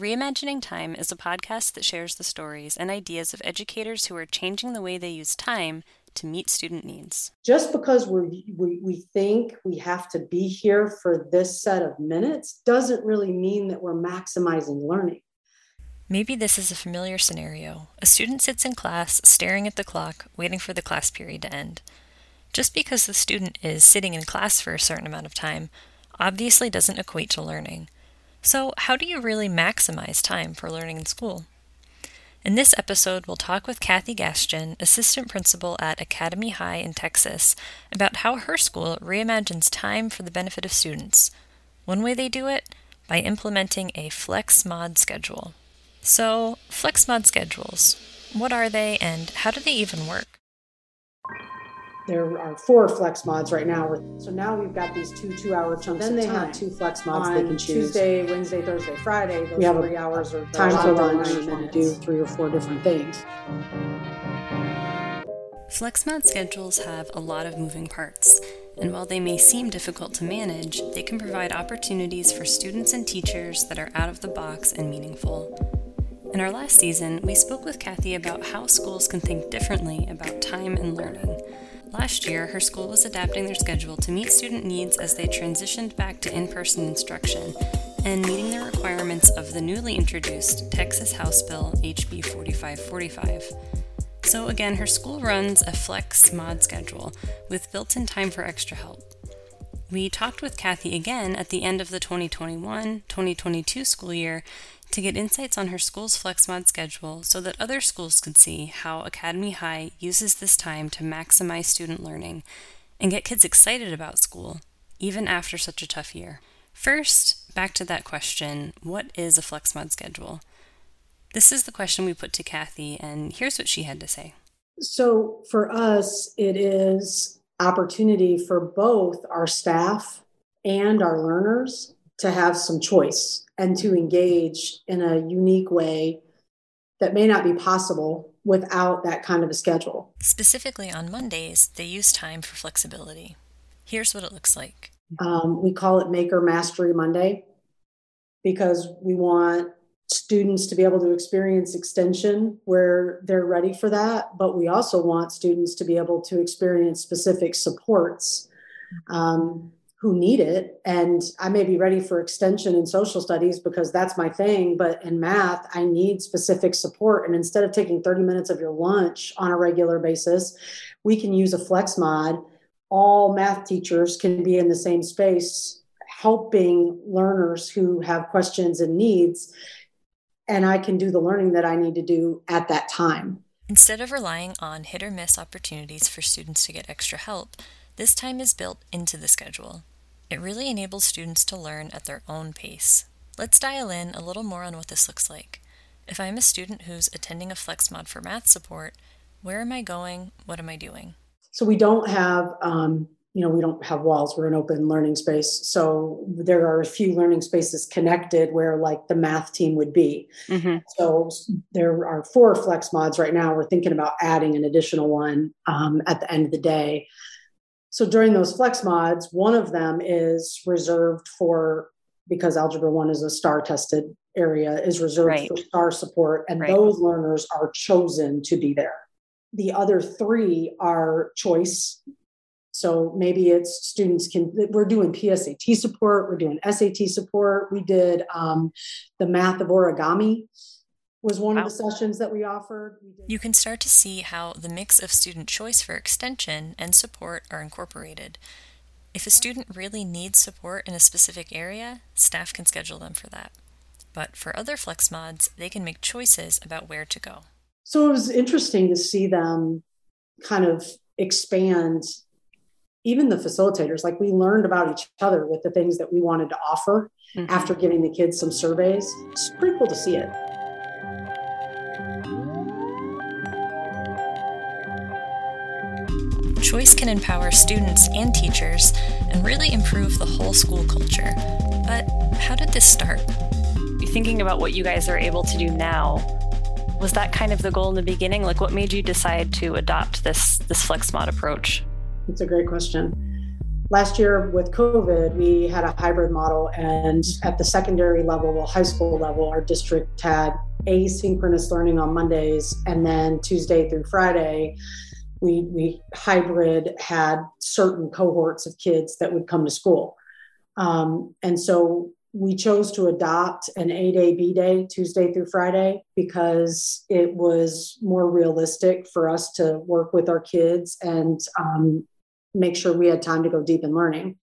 Reimagining Time is a podcast that shares the stories and ideas of educators who are changing the way they use time to meet student needs. Just because we we, we think we have to be here for this set of minutes doesn't really mean that we're maximizing learning. Maybe this is a familiar scenario. A student sits in class, staring at the clock, waiting for the class period to end. Just because the student is sitting in class for a certain amount of time obviously doesn't equate to learning. So, how do you really maximize time for learning in school? In this episode, we'll talk with Kathy Gastian, assistant principal at Academy High in Texas, about how her school reimagines time for the benefit of students. One way they do it? By implementing a flex mod schedule. So, flex mod schedules, what are they and how do they even work? There are four flex mods right now. So now we've got these two two-hour chunks. Then they time. have two flex mods On they can choose. Tuesday, Wednesday, Thursday, Friday. Those we have three hours or time for lunch and then to do three or four different things. Flex mod schedules have a lot of moving parts, and while they may seem difficult to manage, they can provide opportunities for students and teachers that are out of the box and meaningful. In our last season, we spoke with Kathy about how schools can think differently about time and learning. Last year, her school was adapting their schedule to meet student needs as they transitioned back to in person instruction and meeting the requirements of the newly introduced Texas House Bill HB 4545. So, again, her school runs a flex mod schedule with built in time for extra help. We talked with Kathy again at the end of the 2021 2022 school year to get insights on her school's FlexMod schedule so that other schools could see how Academy High uses this time to maximize student learning and get kids excited about school, even after such a tough year. First, back to that question what is a FlexMod schedule? This is the question we put to Kathy, and here's what she had to say. So, for us, it is opportunity for both our staff and our learners to have some choice and to engage in a unique way that may not be possible without that kind of a schedule. Specifically on Mondays, they use time for flexibility. Here's what it looks like um, we call it Maker Mastery Monday because we want students to be able to experience extension where they're ready for that, but we also want students to be able to experience specific supports um, who need it. And I may be ready for extension in social studies because that's my thing, but in math, I need specific support. And instead of taking 30 minutes of your lunch on a regular basis, we can use a flex mod. All math teachers can be in the same space helping learners who have questions and needs and I can do the learning that I need to do at that time. Instead of relying on hit or miss opportunities for students to get extra help, this time is built into the schedule. It really enables students to learn at their own pace. Let's dial in a little more on what this looks like. If I'm a student who's attending a FlexMod for math support, where am I going? What am I doing? So we don't have um, you know we don't have walls we're an open learning space so there are a few learning spaces connected where like the math team would be mm-hmm. so there are four flex mods right now we're thinking about adding an additional one um, at the end of the day so during those flex mods one of them is reserved for because algebra one is a STAAR tested area is reserved right. for STAAR support and right. those learners are chosen to be there the other three are choice so maybe it's students can, we're doing PSAT support, we're doing SAT support. We did um, the math of origami was one wow. of the sessions that we offered. You can start to see how the mix of student choice for extension and support are incorporated. If a student really needs support in a specific area, staff can schedule them for that. But for other flex mods, they can make choices about where to go. So it was interesting to see them kind of expand even the facilitators, like we learned about each other with the things that we wanted to offer mm-hmm. after giving the kids some surveys. It's pretty cool to see it. Choice can empower students and teachers and really improve the whole school culture. But how did this start? Thinking about what you guys are able to do now, was that kind of the goal in the beginning? Like, what made you decide to adopt this this flex mod approach? It's a great question. last year with COVID, we had a hybrid model, and at the secondary level, well, high school level, our district had asynchronous learning on Mondays, and then Tuesday through Friday, we we hybrid had certain cohorts of kids that would come to school, um, and so we chose to adopt an A day B day Tuesday through Friday because it was more realistic for us to work with our kids and um, make sure we had time to go deep in learning.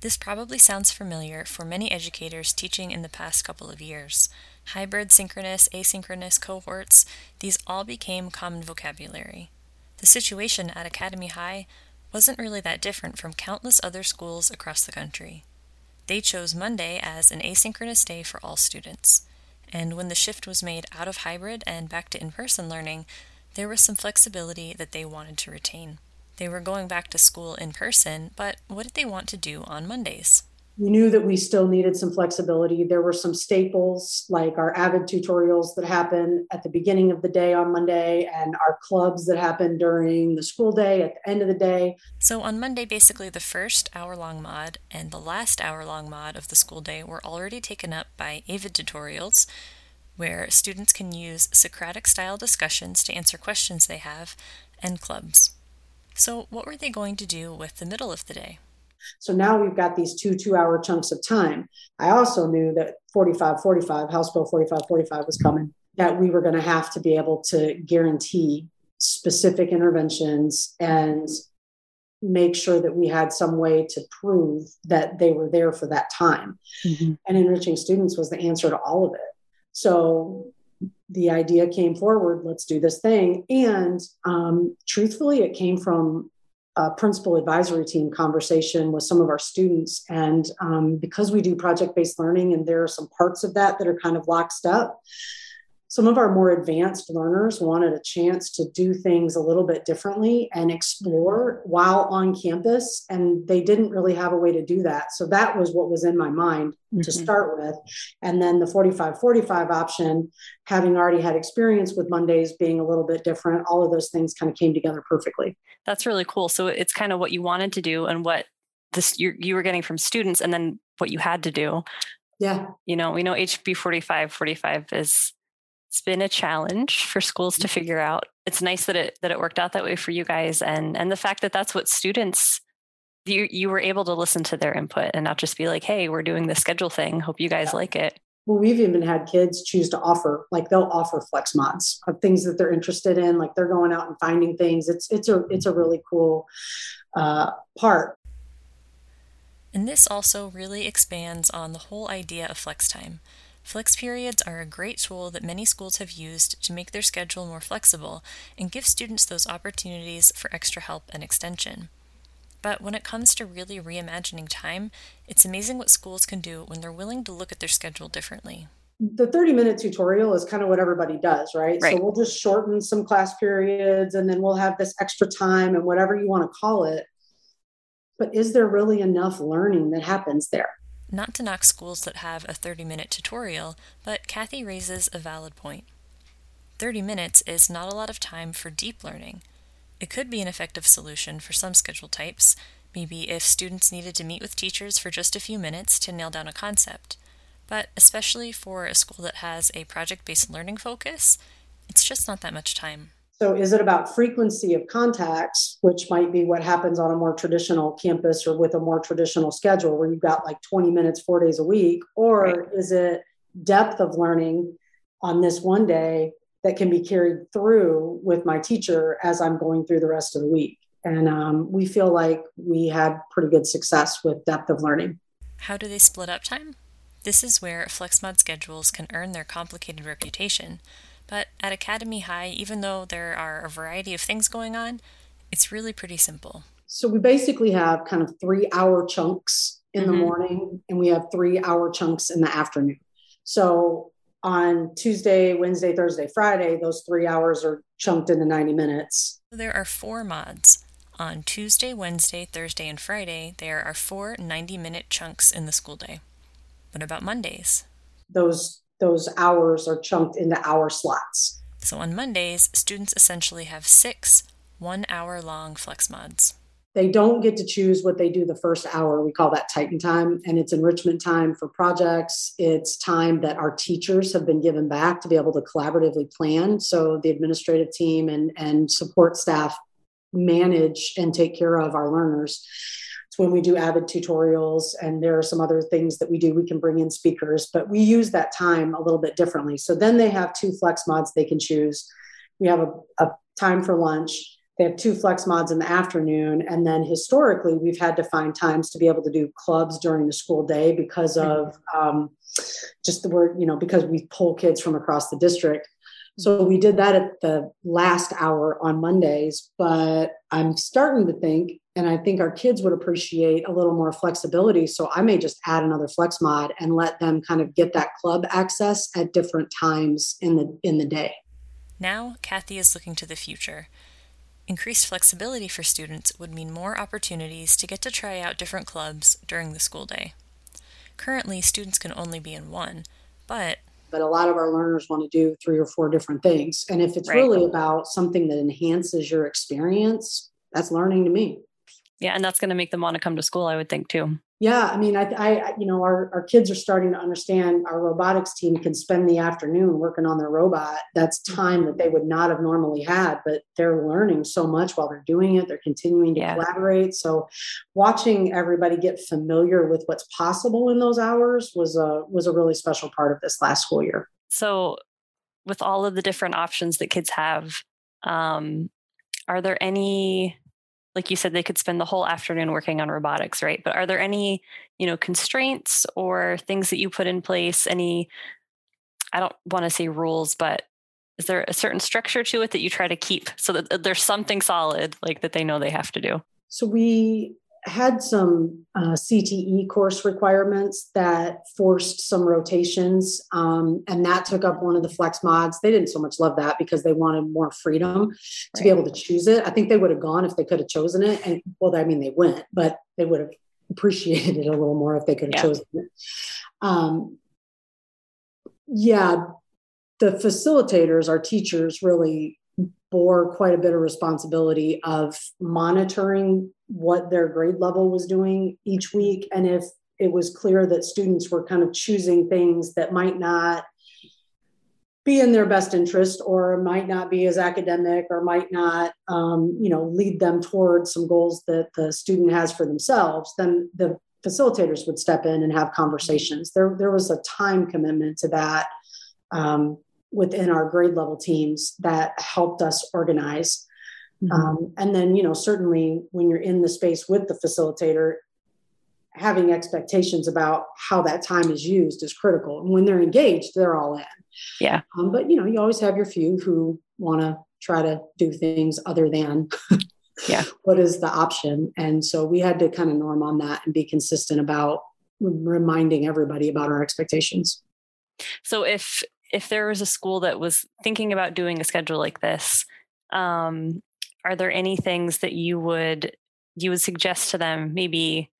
This probably sounds familiar for many educators teaching in the past couple of years. Hybrid, synchronous, asynchronous cohorts, these all became common vocabulary. The situation at Academy High wasn't really that different from countless other schools across the country. They chose Monday as an asynchronous day for all students. And when the shift was made out of hybrid and back to in person learning, there was some flexibility that they wanted to retain. They were going back to school in person, but what did they want to do on Mondays? We knew that we still needed some flexibility. There were some staples like our Avid tutorials that happen at the beginning of the day on Monday and our clubs that happen during the school day at the end of the day. So on Monday, basically the first hour long mod and the last hour long mod of the school day were already taken up by Avid tutorials, where students can use Socratic style discussions to answer questions they have, and clubs. So, what were they going to do with the middle of the day? So now we've got these two two hour chunks of time. I also knew that 45 45, House Bill 45 45 was coming, that we were going to have to be able to guarantee specific interventions and make sure that we had some way to prove that they were there for that time. Mm-hmm. And enriching students was the answer to all of it. So the idea came forward let's do this thing. And um, truthfully it came from a principal advisory team conversation with some of our students. And um, because we do project-based learning and there are some parts of that that are kind of locked up some of our more advanced learners wanted a chance to do things a little bit differently and explore while on campus and they didn't really have a way to do that. So that was what was in my mind mm-hmm. to start with. And then the 45 45 option having already had experience with mondays being a little bit different all of those things kind of came together perfectly. That's really cool. So it's kind of what you wanted to do and what this you, were getting from students and then what you had to do. Yeah. You know we know hb 45 45 is it's been a challenge for schools to mm-hmm. figure out. It's nice that it that it worked out that way for you guys, and and the fact that that's what students you you were able to listen to their input and not just be like, hey, we're doing the schedule thing. Hope you guys like it. Well, we've even had kids choose to offer, like they'll offer flex mods of things that they're interested in. Like they're going out and finding things. It's it's a it's a really cool uh, part. And this also really expands on the whole idea of flex time. Flex periods are a great tool that many schools have used to make their schedule more flexible and give students those opportunities for extra help and extension. But when it comes to really reimagining time, it's amazing what schools can do when they're willing to look at their schedule differently. The 30 minute tutorial is kind of what everybody does, right? right? So we'll just shorten some class periods and then we'll have this extra time and whatever you want to call it. But is there really enough learning that happens there? Not to knock schools that have a 30 minute tutorial, but Kathy raises a valid point. 30 minutes is not a lot of time for deep learning. It could be an effective solution for some schedule types, maybe if students needed to meet with teachers for just a few minutes to nail down a concept. But especially for a school that has a project based learning focus, it's just not that much time. So, is it about frequency of contacts, which might be what happens on a more traditional campus or with a more traditional schedule where you've got like 20 minutes, four days a week? Or right. is it depth of learning on this one day that can be carried through with my teacher as I'm going through the rest of the week? And um, we feel like we had pretty good success with depth of learning. How do they split up time? This is where FlexMod schedules can earn their complicated reputation but at Academy High, even though there are a variety of things going on, it's really pretty simple. So we basically have kind of three hour chunks in mm-hmm. the morning and we have three hour chunks in the afternoon. So on Tuesday, Wednesday, Thursday, Friday, those three hours are chunked into 90 minutes. There are four mods. On Tuesday, Wednesday, Thursday, and Friday, there are four 90 minute chunks in the school day. What about Mondays? Those those hours are chunked into hour slots. So on Mondays, students essentially have six one hour long flex mods. they don't get to choose what they do the first hour. We call that Titan time, and it's enrichment time for projects. It's time that our teachers have been given back to be able to collaboratively plan. So the administrative team and, and support staff manage and take care of our learners. It's when we do avid tutorials, and there are some other things that we do. We can bring in speakers, but we use that time a little bit differently. So then they have two flex mods they can choose. We have a, a time for lunch they have two flex mods in the afternoon. And then historically, we've had to find times to be able to do clubs during the school day because of um, just the word, you know, because we pull kids from across the district. So we did that at the last hour on Mondays, but I'm starting to think, and I think our kids would appreciate a little more flexibility. So I may just add another flex mod and let them kind of get that club access at different times in the in the day. Now Kathy is looking to the future. Increased flexibility for students would mean more opportunities to get to try out different clubs during the school day. Currently, students can only be in one, but but a lot of our learners want to do three or four different things. And if it's right. really about something that enhances your experience, that's learning to me. Yeah, and that's going to make them want to come to school, I would think too yeah i mean I, I you know our, our kids are starting to understand our robotics team can spend the afternoon working on their robot. That's time that they would not have normally had but they're learning so much while they're doing it. They're continuing to yeah. collaborate. So watching everybody get familiar with what's possible in those hours was a was a really special part of this last school year. So with all of the different options that kids have um, are there any like you said they could spend the whole afternoon working on robotics right? But are there any you know constraints or things that you put in place? Any i don't want to say rules but is there a certain structure to it that you try to keep so that uh, there's something solid like that they know they have to do? So we had some uh, CTE course requirements that forced some rotations, um, and that took up one of the flex mods. They didn't so much love that because they wanted more freedom to be able to choose it. I think they would have gone if they could have chosen it, and well, I mean, they went, but they would have appreciated it a little more if they could have yeah. chosen it. Um, yeah, the facilitators, our teachers, really bore quite a bit of responsibility of monitoring what their grade level was doing each week. And if it was clear that students were kind of choosing things that might not be in their best interest or might not be as academic or might not um, you know lead them towards some goals that the student has for themselves then the facilitators would step in and have conversations. There, there was a time commitment to that um, within our grade level teams that helped us organize Mm-hmm. Um, and then, you know, certainly when you're in the space with the facilitator, having expectations about how that time is used is critical. And when they're engaged, they're all in. Yeah. Um, but, you know, you always have your few who want to try to do things other than yeah what is the option and so we had to kind of norm on that and be consistent about reminding everybody about our expectations so if if there was a school that was thinking about doing a schedule like this um, are there any things that you would you would suggest to them? Maybe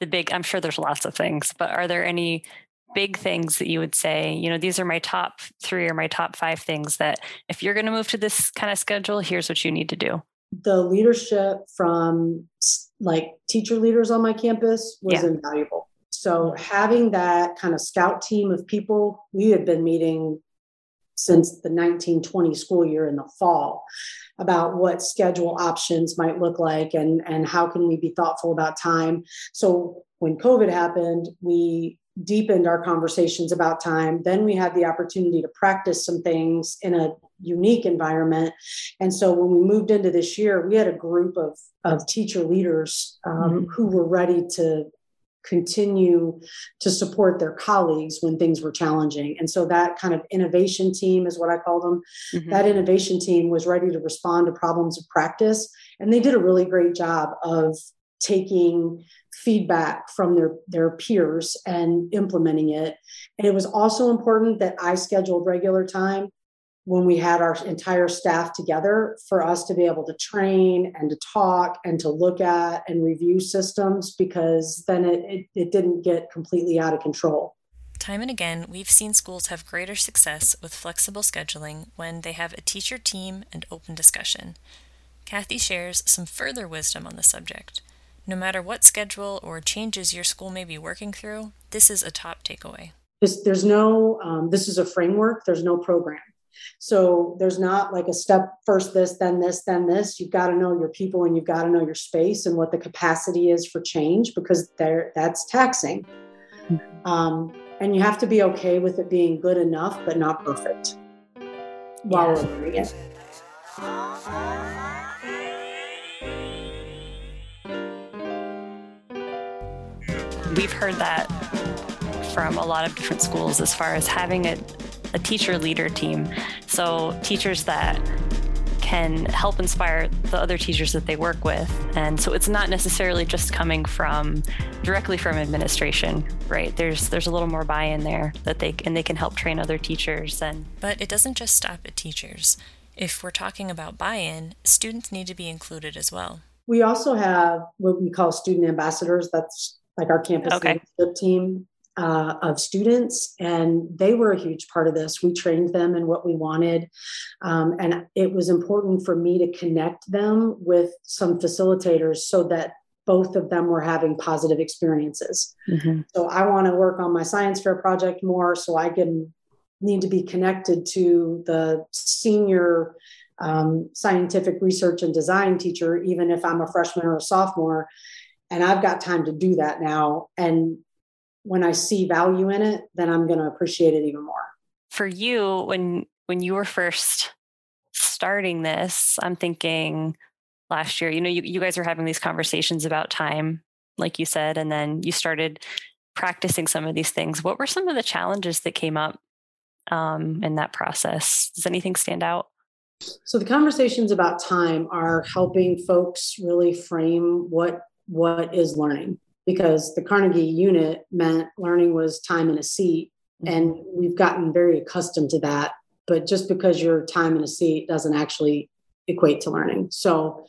the big i'm sure there's lots of things but are there any big things that you would say you know these are my top three or my top five things that if you're going to move to this kind of schedule here's what you need to do the leadership from like teacher leaders on my campus was yeah. invaluable so having that kind of scout team of people we had been meeting since the 1920 school year in the fall about what schedule options might look like and, and how can we be thoughtful about time. So when COVID happened, we deepened our conversations about time. Then we had the opportunity to practice some things in a unique environment. And so when we moved into this year, we had a group of, of teacher leaders um, mm-hmm. who were ready to continue to support their colleagues when things were challenging. And so that kind of innovation team is what I call them. Mm-hmm. That innovation team was ready to respond to problems of practice. And they did a really great job of taking feedback from their their peers and implementing it and it was also important that i scheduled regular time when we had our entire staff together for us to be able to train and to talk and to look at and review systems because then it, it, it, didn't get completely out of control. Time and again, we've seen schools have greater success with flexible scheduling when they have a teacher team and open discussion. Kathy shares some further wisdom on the subject. No matter what schedule or changes your school may be working through, this is a top takeaway. There's, there's no, um, this is a framework, there's no program. So there's not like a step first this, then this, then this. You've got to know your people and you've got to know your space and what the capacity is for change because there that's taxing. Mm-hmm. Um, and you have to be okay with it being good enough, but not perfect while yeah. we're learning it. We've heard that from a lot of different schools as far as having a, a teacher leader team. So, teachers that can help inspire the other teachers that they work with. And so it's not necessarily just coming from directly from administration, right? There's there's a little more buy-in there that they and they can help train other teachers and But it doesn't just stop at teachers. If we're talking about buy-in, students need to be included as well. We also have what we call student ambassadors. That's like our campus okay. team uh, of students, and they were a huge part of this. We trained them in what we wanted, um, and it was important for me to connect them with some facilitators so that both of them were having positive experiences. Mm-hmm. So I want to work on my science fair project more, so I can need to be connected to the senior um, scientific research and design teacher, even if I'm a freshman or a sophomore. And I've got time to do that now. And when I see value in it, then I'm going to appreciate it even more. For you, when when you were first starting this, I'm thinking last year, you know, you, you guys were having these conversations about time, like you said, and then you started practicing some of these things. What were some of the challenges that came up um, in that process? Does anything stand out? So the conversations about time are helping folks really frame what what is learning because the Carnegie unit meant learning was time in a seat. Mm-hmm. And we've gotten very accustomed to that. But just because you're time in a seat doesn't actually equate to learning. So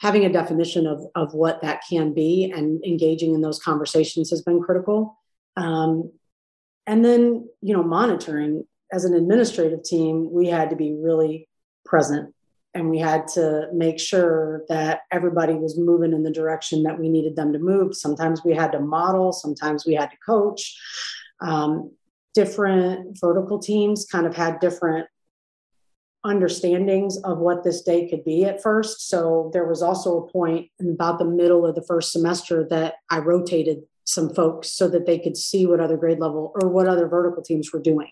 having a definition of, of what that can be and engaging in those conversations has been critical. Um, and then, you know, monitoring as an administrative team, we had to be really present and we had to make sure that everybody was moving in the direction that we needed them to move. Sometimes we had to model, sometimes we had to coach. Um, different vertical teams kind of had different understandings of what this day could be at first. So there was also a point in about the middle of the first semester that I rotated some folks so that they could see what other grade level or what other vertical teams were doing.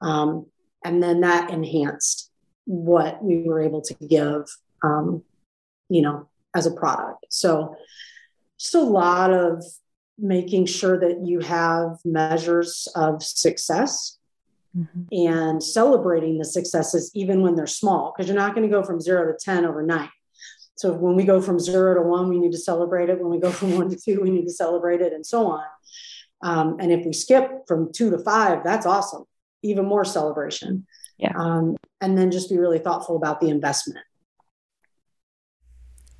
Um, and then that enhanced what we were able to give, um, you know, as a product. So, just a lot of making sure that you have measures of success mm-hmm. and celebrating the successes even when they're small, because you're not going to go from zero to 10 overnight. So when we go from zero to one, we need to celebrate it. When we go from one to two, we need to celebrate it, and so on. Um, and if we skip from two to five, that's awesome. Even more celebration. Yeah. Um, and then just be really thoughtful about the investment.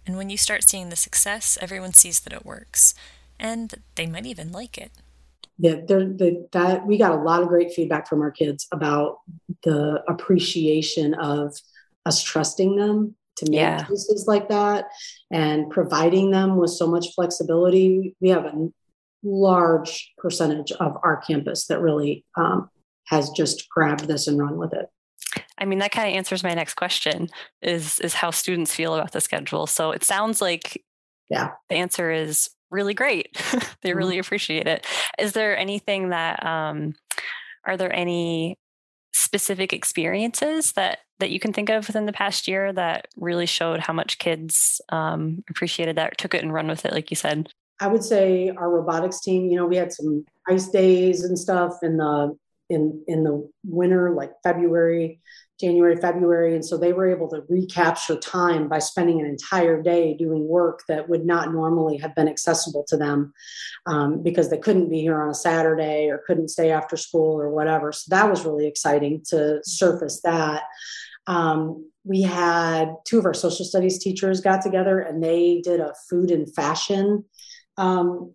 And when you start seeing the success, everyone sees that it works and they might even like it. Yeah, the, that we got a lot of great feedback from our kids about the appreciation of us trusting them to make yeah. choices like that and providing them with so much flexibility. We have a large percentage of our campus that really um, has just grabbed this and run with it. I mean, that kind of answers my next question is is how students feel about the schedule. So it sounds like yeah, the answer is really great. they mm-hmm. really appreciate it. Is there anything that um are there any specific experiences that that you can think of within the past year that really showed how much kids um, appreciated that, took it and run with it, like you said? I would say our robotics team. You know, we had some ice days and stuff in the in in the winter, like February, January, February, and so they were able to recapture time by spending an entire day doing work that would not normally have been accessible to them um, because they couldn't be here on a Saturday or couldn't stay after school or whatever. So that was really exciting to surface that. Um, we had two of our social studies teachers got together and they did a food and fashion um,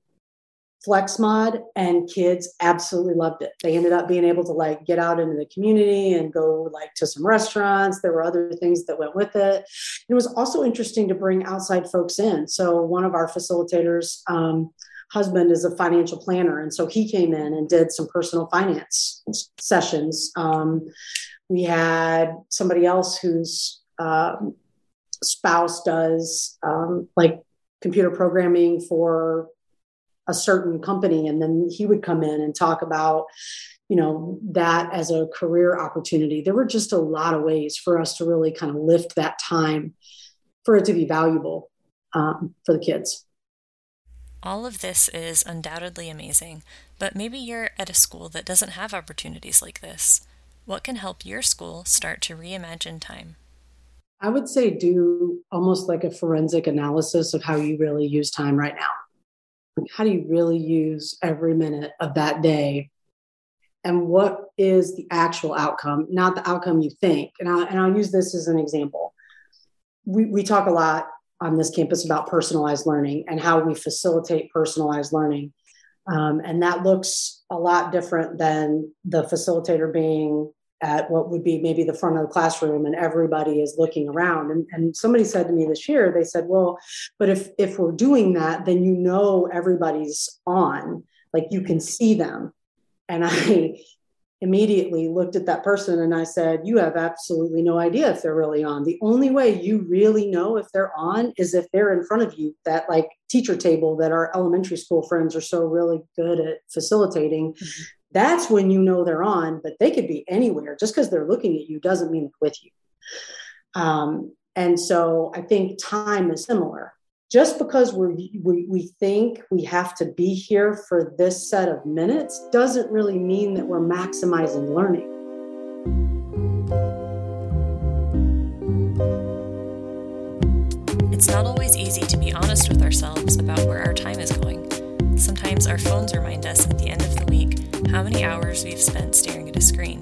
FlexMod, and kids absolutely loved it. They ended up being able to like get out into the community and go like to some restaurants. There were other things that went with it. It was also interesting to bring outside folks in. So one of our facilitators, um, husband is a financial planner and so he came in and did some personal finance sessions um, we had somebody else whose um, spouse does um, like computer programming for a certain company and then he would come in and talk about you know that as a career opportunity. There were just a lot of ways for us to really kind of lift that time for it to be valuable um, for the kids. All of this is undoubtedly amazing but maybe you're at a school that doesn't have opportunities like this. What can help your school start to reimagine time? I would say do almost like a forensic analysis of how you really use time right now how do you really use every minute of that day? And what is the actual outcome? Not the outcome you think. And, I, and i'll use this as an example. We, we talk a lot on this campus about personalized learning and how we facilitate personalized learning. Um, and that looks a lot different than the facilitator being at what would be maybe the front of the classroom and everybody is looking around. And, and somebody said to me this year they said well but if if we're doing that then you know everybody's on like you can see them. And i immediately looked at that person and i said you have absolutely no idea if they're really on. The only way you really know if they're on is if they're in front of you that like teacher table that our elementary school friends are so really good at facilitating. Mm-hmm that's when you know they're on, but they could be anywhere. Just because they're looking at you doesn't mean they're with you. Um, and so I think time is similar. Just because we we, we think we have to be here for this set of minutes doesn't really mean that we're maximizing learning. It's not always easy to be honest with ourselves about where our time is going. Sometimes our phones remind us at the end of the week how many hours we've spent staring at a screen.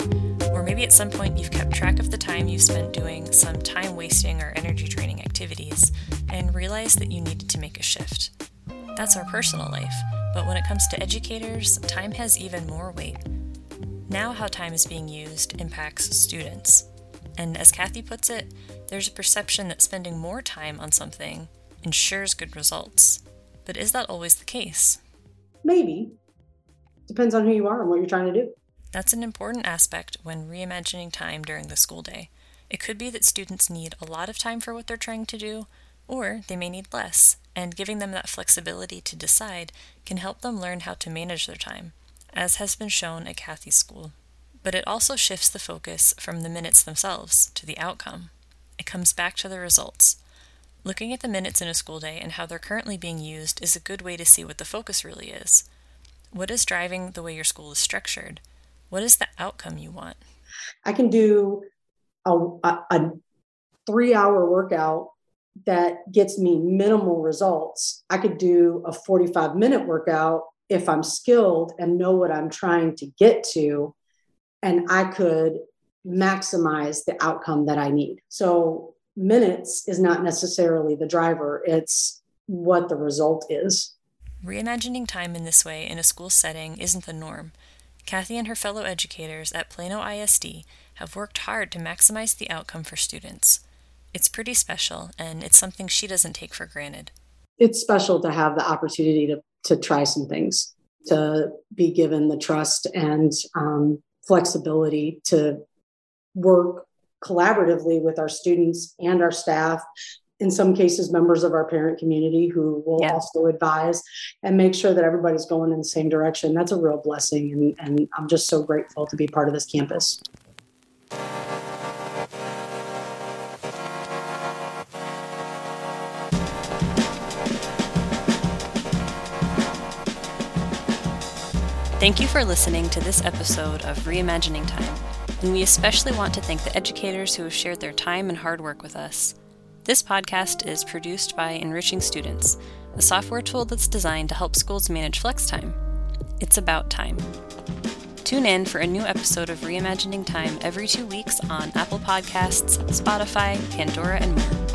Or maybe at some point you've kept track of the time you've spent doing some time wasting or energy draining activities and realized that you needed to make a shift. That's our personal life, but when it comes to educators, time has even more weight. Now, how time is being used impacts students. And as Kathy puts it, there's a perception that spending more time on something ensures good results. But is that always the case? Maybe, depends on who you are and what you're trying to do. That's an important aspect when reimagining time during the school day. It could be that students need a lot of time for what they're trying to do, or they may need less, and giving them that flexibility to decide can help them learn how to manage their time, as has been shown at Kathy's school. But it also shifts the focus from the minutes themselves to the outcome. It comes back to the results. Looking at the minutes in a school day and how they're currently being used is a good way to see what the focus really is. What is driving the way your school is structured? What is the outcome you want? I can do a, a, a three hour workout that gets me minimal results. I could do a 45 minute workout if I'm skilled and know what I'm trying to get to, and I could maximize the outcome that I need. So, minutes is not necessarily the driver, it's what the result is. Reimagining time in this way in a school setting isn't the norm. Kathy and her fellow educators at Plano ISD have worked hard to maximize the outcome for students. It's pretty special, and it's something she doesn't take for granted. It's special to have the opportunity to, to try some things, to be given the trust and um, flexibility to work collaboratively with our students and our staff in some cases members of our parent community who will yeah. also advise and make sure that everybody's going in the same direction. That's a real blessing and, and i'm just so grateful to be part of this campus. Thank you for listening to this episode of Reimagining Time, and we especially want to thank the educators who have shared their time and hard work with us. This podcast is produced by Enriching Students, a software tool that's designed to help schools manage flex time. It's about time. Tune in for a new episode of Reimagining Time every two weeks on Apple Podcasts, Spotify, Pandora, and more.